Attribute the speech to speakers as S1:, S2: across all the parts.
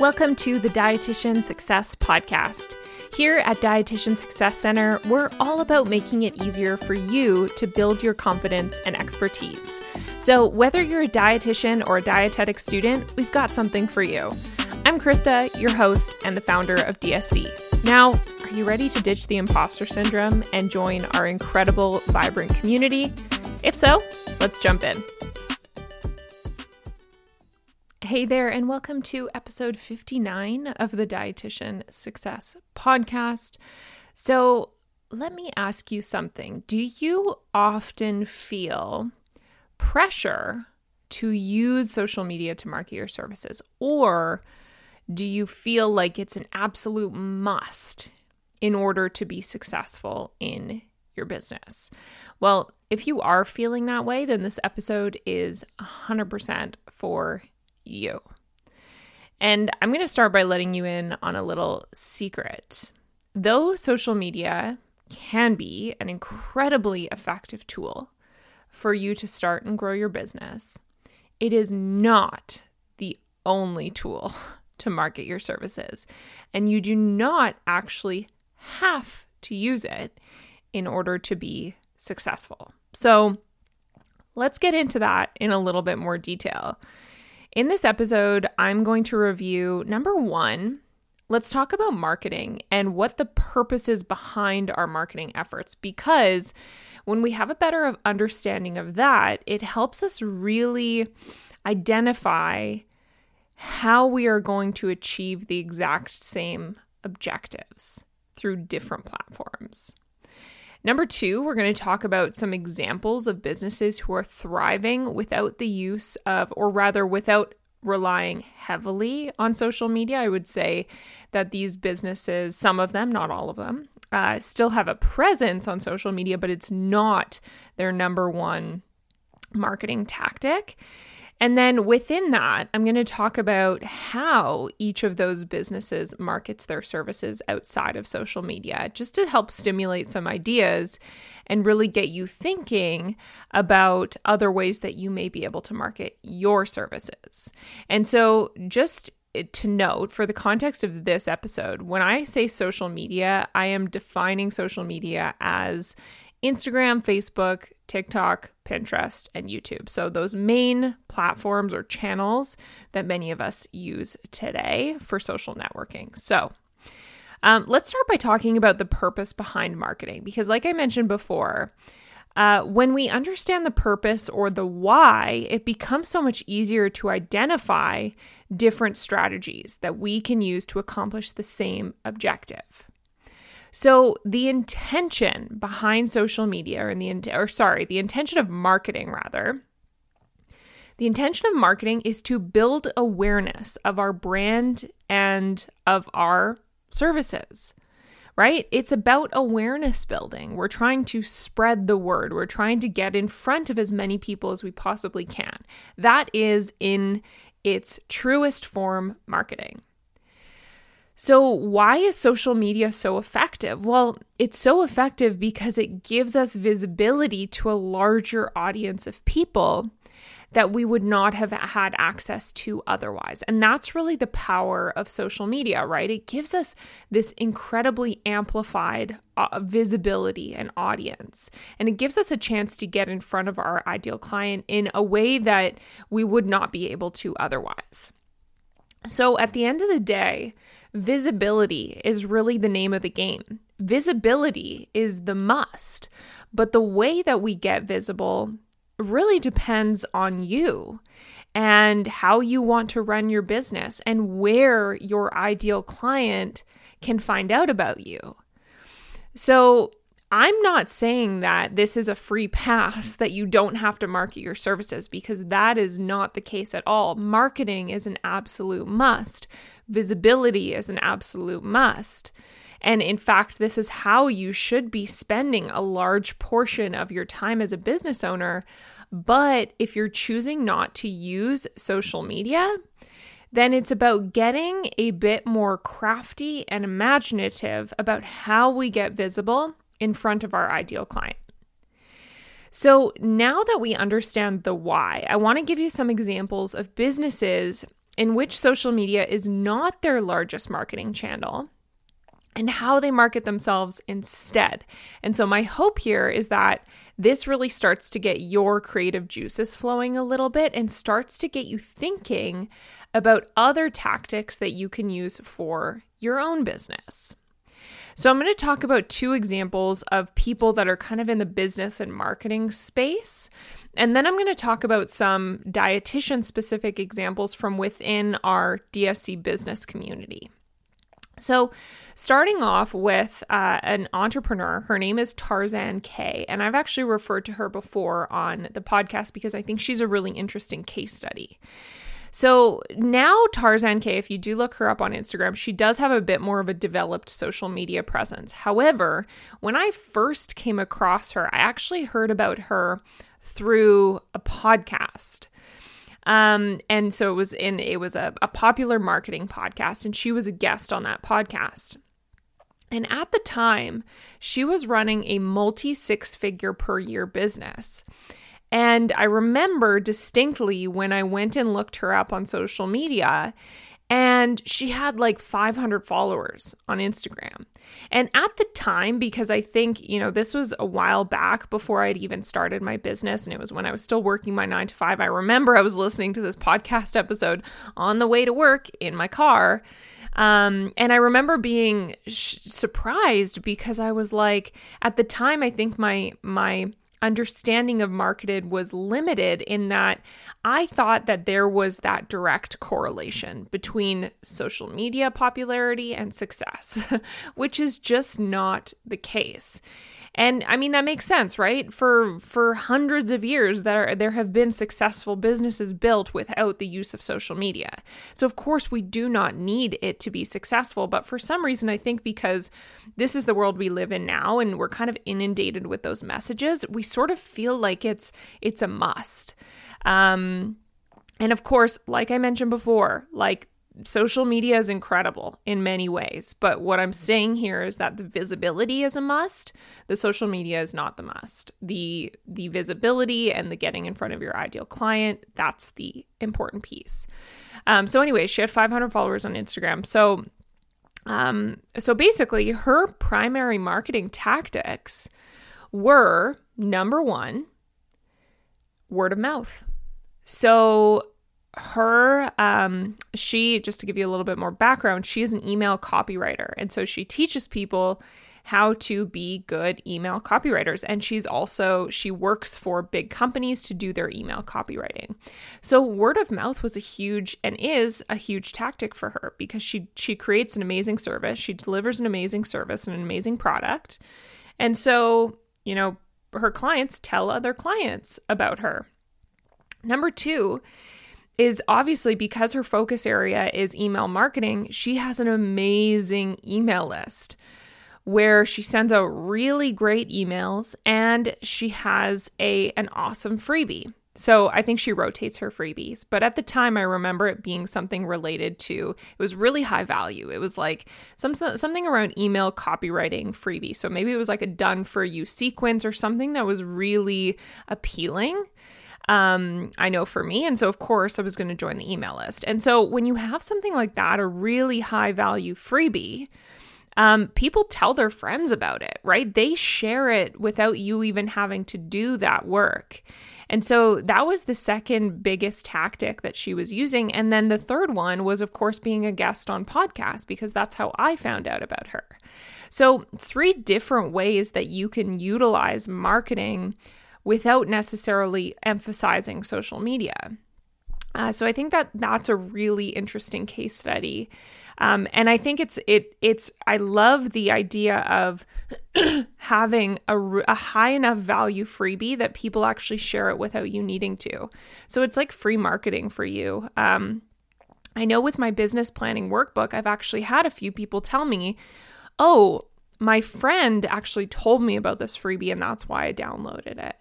S1: Welcome to the Dietitian Success Podcast. Here at Dietitian Success Center, we're all about making it easier for you to build your confidence and expertise. So, whether you're a dietitian or a dietetic student, we've got something for you. I'm Krista, your host and the founder of DSC. Now, are you ready to ditch the imposter syndrome and join our incredible, vibrant community? If so, let's jump in. Hey there, and welcome to episode 59 of the Dietitian Success Podcast. So, let me ask you something. Do you often feel pressure to use social media to market your services? Or do you feel like it's an absolute must in order to be successful in your business? Well, if you are feeling that way, then this episode is 100% for you. And I'm going to start by letting you in on a little secret. Though social media can be an incredibly effective tool for you to start and grow your business, it is not the only tool to market your services. And you do not actually have to use it in order to be successful. So let's get into that in a little bit more detail. In this episode, I'm going to review number one, let's talk about marketing and what the purpose is behind our marketing efforts. Because when we have a better understanding of that, it helps us really identify how we are going to achieve the exact same objectives through different platforms. Number two, we're going to talk about some examples of businesses who are thriving without the use of, or rather, without relying heavily on social media. I would say that these businesses, some of them, not all of them, uh, still have a presence on social media, but it's not their number one marketing tactic. And then within that, I'm going to talk about how each of those businesses markets their services outside of social media, just to help stimulate some ideas and really get you thinking about other ways that you may be able to market your services. And so, just to note for the context of this episode, when I say social media, I am defining social media as Instagram, Facebook, TikTok, Pinterest, and YouTube. So, those main platforms or channels that many of us use today for social networking. So, um, let's start by talking about the purpose behind marketing because, like I mentioned before, uh, when we understand the purpose or the why, it becomes so much easier to identify different strategies that we can use to accomplish the same objective. So the intention behind social media or the or sorry, the intention of marketing rather, the intention of marketing is to build awareness of our brand and of our services. Right? It's about awareness building. We're trying to spread the word. We're trying to get in front of as many people as we possibly can. That is in its truest form marketing. So, why is social media so effective? Well, it's so effective because it gives us visibility to a larger audience of people that we would not have had access to otherwise. And that's really the power of social media, right? It gives us this incredibly amplified uh, visibility and audience. And it gives us a chance to get in front of our ideal client in a way that we would not be able to otherwise. So, at the end of the day, Visibility is really the name of the game. Visibility is the must, but the way that we get visible really depends on you and how you want to run your business and where your ideal client can find out about you. So, I'm not saying that this is a free pass that you don't have to market your services because that is not the case at all. Marketing is an absolute must, visibility is an absolute must. And in fact, this is how you should be spending a large portion of your time as a business owner. But if you're choosing not to use social media, then it's about getting a bit more crafty and imaginative about how we get visible in front of our ideal client. So now that we understand the why, I want to give you some examples of businesses in which social media is not their largest marketing channel and how they market themselves instead. And so, my hope here is that this really starts to get your creative juices flowing a little bit and starts to get you thinking about other tactics that you can use for your own business. So, I'm going to talk about two examples of people that are kind of in the business and marketing space. And then I'm going to talk about some dietitian specific examples from within our DSC business community. So, starting off with uh, an entrepreneur, her name is Tarzan Kay. And I've actually referred to her before on the podcast because I think she's a really interesting case study. So now Tarzan Kay, if you do look her up on Instagram, she does have a bit more of a developed social media presence. However, when I first came across her, I actually heard about her through a podcast. Um, and so it was in it was a, a popular marketing podcast, and she was a guest on that podcast. And at the time, she was running a multi six figure per year business. And I remember distinctly when I went and looked her up on social media, and she had like 500 followers on Instagram. And at the time, because I think, you know, this was a while back before I'd even started my business, and it was when I was still working my nine to five, I remember I was listening to this podcast episode on the way to work in my car. Um, and I remember being sh- surprised because I was like, at the time, I think my, my, understanding of marketed was limited in that I thought that there was that direct correlation between social media popularity and success, which is just not the case. And I mean that makes sense, right? For for hundreds of years there there have been successful businesses built without the use of social media. So of course we do not need it to be successful, but for some reason I think because this is the world we live in now and we're kind of inundated with those messages, we sort of feel like it's it's a must. Um and of course, like I mentioned before, like social media is incredible in many ways, but what I'm saying here is that the visibility is a must. The social media is not the must. The the visibility and the getting in front of your ideal client, that's the important piece. Um, so anyway, she had 500 followers on Instagram. So um, so basically her primary marketing tactics were number 1 word of mouth. So her um she just to give you a little bit more background she is an email copywriter. And so she teaches people how to be good email copywriters. And she's also she works for big companies to do their email copywriting. So word of mouth was a huge and is a huge tactic for her because she she creates an amazing service. She delivers an amazing service and an amazing product. And so you know her clients tell other clients about her. Number 2 is obviously because her focus area is email marketing, she has an amazing email list where she sends out really great emails and she has a an awesome freebie. So I think she rotates her freebies, but at the time I remember it being something related to it was really high value. It was like some something around email copywriting freebie. So maybe it was like a done for you sequence or something that was really appealing um, I know for me. And so, of course, I was going to join the email list. And so, when you have something like that, a really high value freebie, um, people tell their friends about it, right? They share it without you even having to do that work. And so that was the second biggest tactic that she was using. And then the third one was, of course, being a guest on podcasts, because that's how I found out about her. So, three different ways that you can utilize marketing without necessarily emphasizing social media. Uh, so I think that that's a really interesting case study, um, and I think it's it it's I love the idea of having a, a high enough value freebie that people actually share it without you needing to. So it's like free marketing for you. Um, I know with my business planning workbook, I've actually had a few people tell me, "Oh, my friend actually told me about this freebie, and that's why I downloaded it."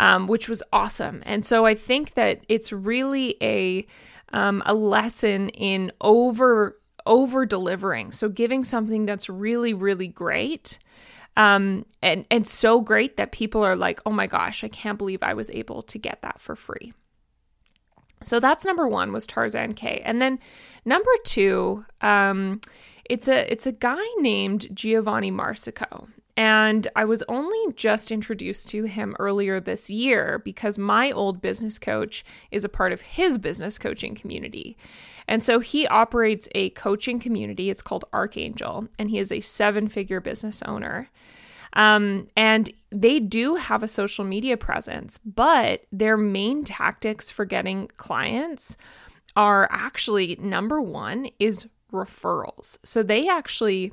S1: um, which was awesome. And so I think that it's really a um, a lesson in over over delivering. So giving something that's really really great. Um, and and so great that people are like, oh my gosh, I can't believe I was able to get that for free. So that's number one was Tarzan Kay. And then number two, um, it's a it's a guy named Giovanni Marsico. And I was only just introduced to him earlier this year because my old business coach is a part of his business coaching community. And so he operates a coaching community. It's called Archangel, and he is a seven figure business owner. Um, and they do have a social media presence, but their main tactics for getting clients are actually number one is referrals. So they actually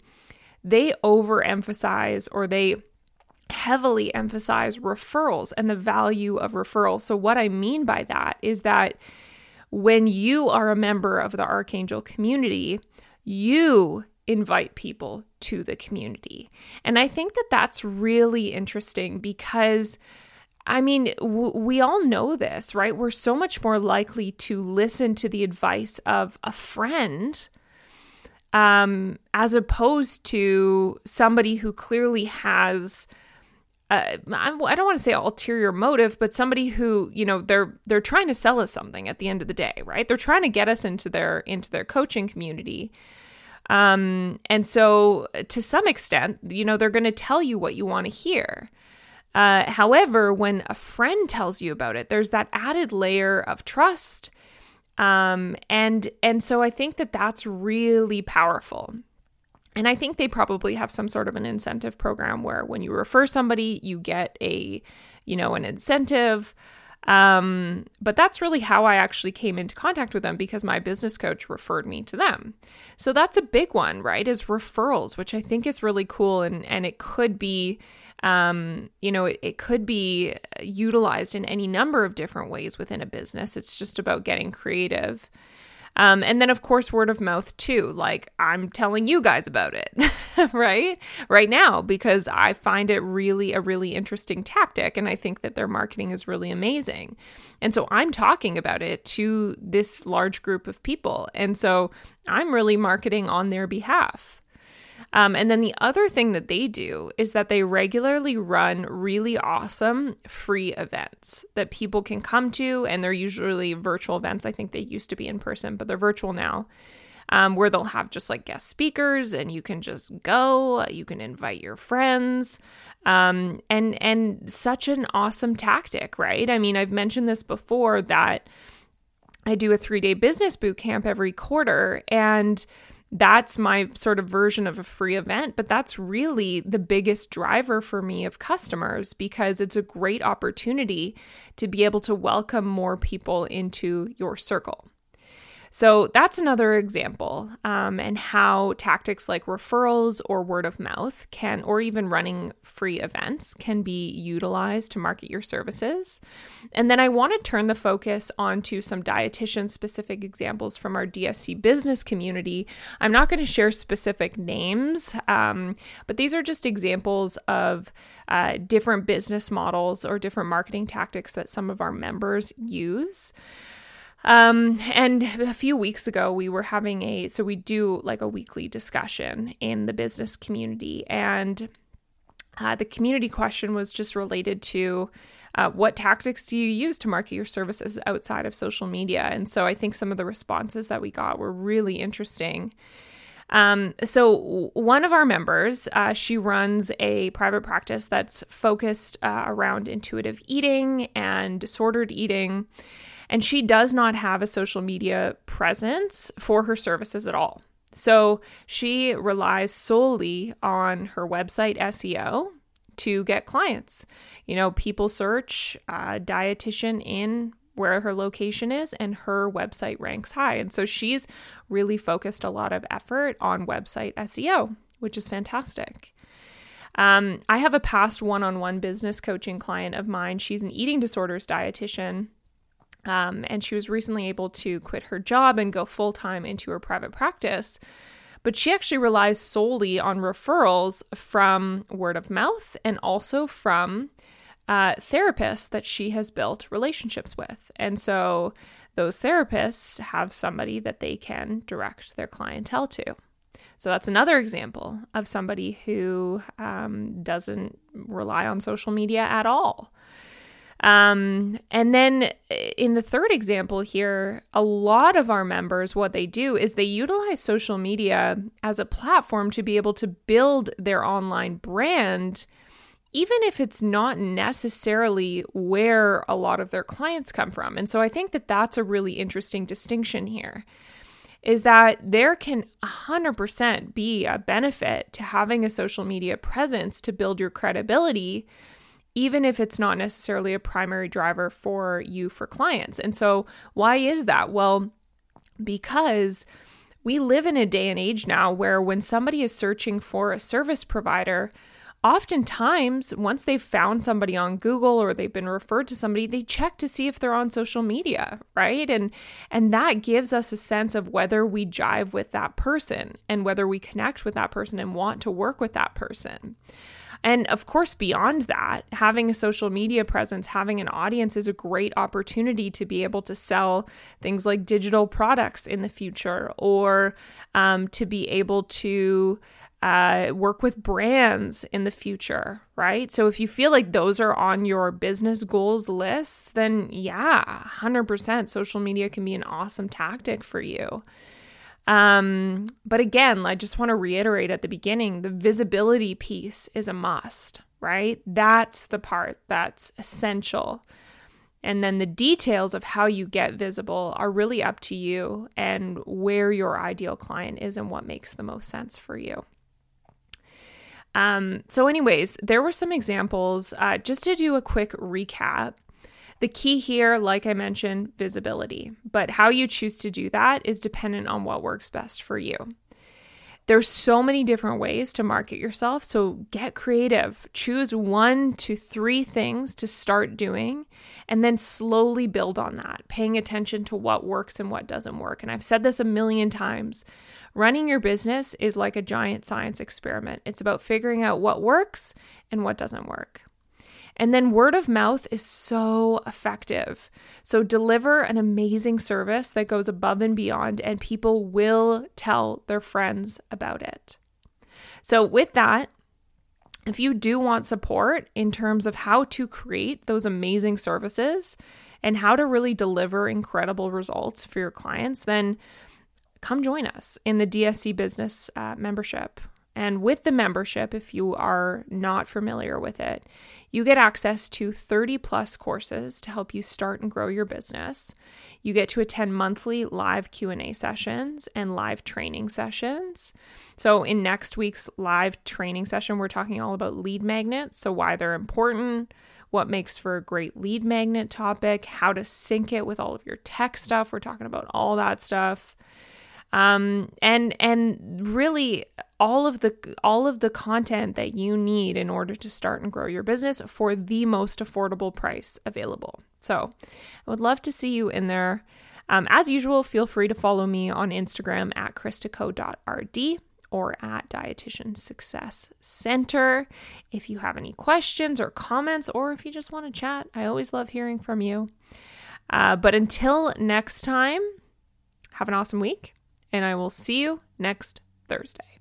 S1: they overemphasize or they heavily emphasize referrals and the value of referrals. So what I mean by that is that when you are a member of the Archangel community, you invite people to the community. And I think that that's really interesting because I mean, w- we all know this, right? We're so much more likely to listen to the advice of a friend um, as opposed to somebody who clearly has. Uh, I don't want to say ulterior motive, but somebody who you know they're they're trying to sell us something at the end of the day, right? They're trying to get us into their into their coaching community, um, and so, to some extent, you know, they're going to tell you what you want to hear. Uh, however, when a friend tells you about it, there's that added layer of trust, um, and and so I think that that's really powerful. And I think they probably have some sort of an incentive program where when you refer somebody, you get a, you know, an incentive. Um, but that's really how I actually came into contact with them because my business coach referred me to them. So that's a big one, right? Is referrals, which I think is really cool and and it could be um, you know, it, it could be utilized in any number of different ways within a business. It's just about getting creative. Um, and then, of course, word of mouth too. Like I'm telling you guys about it, right? Right now, because I find it really a really interesting tactic. And I think that their marketing is really amazing. And so I'm talking about it to this large group of people. And so I'm really marketing on their behalf. Um, and then the other thing that they do is that they regularly run really awesome free events that people can come to. And they're usually virtual events. I think they used to be in person, but they're virtual now. Um, where they'll have just like guest speakers and you can just go you can invite your friends um, and and such an awesome tactic right i mean i've mentioned this before that i do a three day business boot camp every quarter and that's my sort of version of a free event, but that's really the biggest driver for me of customers because it's a great opportunity to be able to welcome more people into your circle. So that's another example, um, and how tactics like referrals or word of mouth can, or even running free events, can be utilized to market your services. And then I want to turn the focus onto some dietitian specific examples from our DSC business community. I'm not going to share specific names, um, but these are just examples of uh, different business models or different marketing tactics that some of our members use. Um, and a few weeks ago, we were having a so we do like a weekly discussion in the business community, and uh, the community question was just related to uh, what tactics do you use to market your services outside of social media? And so I think some of the responses that we got were really interesting. Um, so one of our members, uh, she runs a private practice that's focused uh, around intuitive eating and disordered eating. And she does not have a social media presence for her services at all. So she relies solely on her website SEO to get clients. You know, people search uh, dietitian in where her location is, and her website ranks high. And so she's really focused a lot of effort on website SEO, which is fantastic. Um, I have a past one on one business coaching client of mine. She's an eating disorders dietitian. Um, and she was recently able to quit her job and go full time into her private practice. But she actually relies solely on referrals from word of mouth and also from uh, therapists that she has built relationships with. And so those therapists have somebody that they can direct their clientele to. So that's another example of somebody who um, doesn't rely on social media at all. Um, and then in the third example here, a lot of our members, what they do is they utilize social media as a platform to be able to build their online brand, even if it's not necessarily where a lot of their clients come from. And so I think that that's a really interesting distinction here. Is that there can 100% be a benefit to having a social media presence to build your credibility even if it's not necessarily a primary driver for you for clients. And so, why is that? Well, because we live in a day and age now where when somebody is searching for a service provider, oftentimes once they've found somebody on Google or they've been referred to somebody, they check to see if they're on social media, right? And and that gives us a sense of whether we jive with that person and whether we connect with that person and want to work with that person. And of course, beyond that, having a social media presence, having an audience is a great opportunity to be able to sell things like digital products in the future or um, to be able to uh, work with brands in the future, right? So if you feel like those are on your business goals list, then yeah, 100% social media can be an awesome tactic for you. Um, but again, I just want to reiterate at the beginning the visibility piece is a must, right? That's the part that's essential. And then the details of how you get visible are really up to you and where your ideal client is and what makes the most sense for you. Um, so, anyways, there were some examples. Uh, just to do a quick recap, the key here, like I mentioned, visibility, but how you choose to do that is dependent on what works best for you. There's so many different ways to market yourself, so get creative. Choose one to three things to start doing and then slowly build on that, paying attention to what works and what doesn't work. And I've said this a million times. Running your business is like a giant science experiment. It's about figuring out what works and what doesn't work. And then word of mouth is so effective. So deliver an amazing service that goes above and beyond, and people will tell their friends about it. So, with that, if you do want support in terms of how to create those amazing services and how to really deliver incredible results for your clients, then come join us in the DSC Business uh, membership. And with the membership, if you are not familiar with it, you get access to 30 plus courses to help you start and grow your business. You get to attend monthly live Q&A sessions and live training sessions. So in next week's live training session, we're talking all about lead magnets, so why they're important, what makes for a great lead magnet topic, how to sync it with all of your tech stuff. We're talking about all that stuff um, and and really all of the all of the content that you need in order to start and grow your business for the most affordable price available. So, I would love to see you in there. Um, as usual, feel free to follow me on Instagram at christaco.rd or at Dietitian Success Center. If you have any questions or comments, or if you just want to chat, I always love hearing from you. Uh, but until next time, have an awesome week and I will see you next Thursday.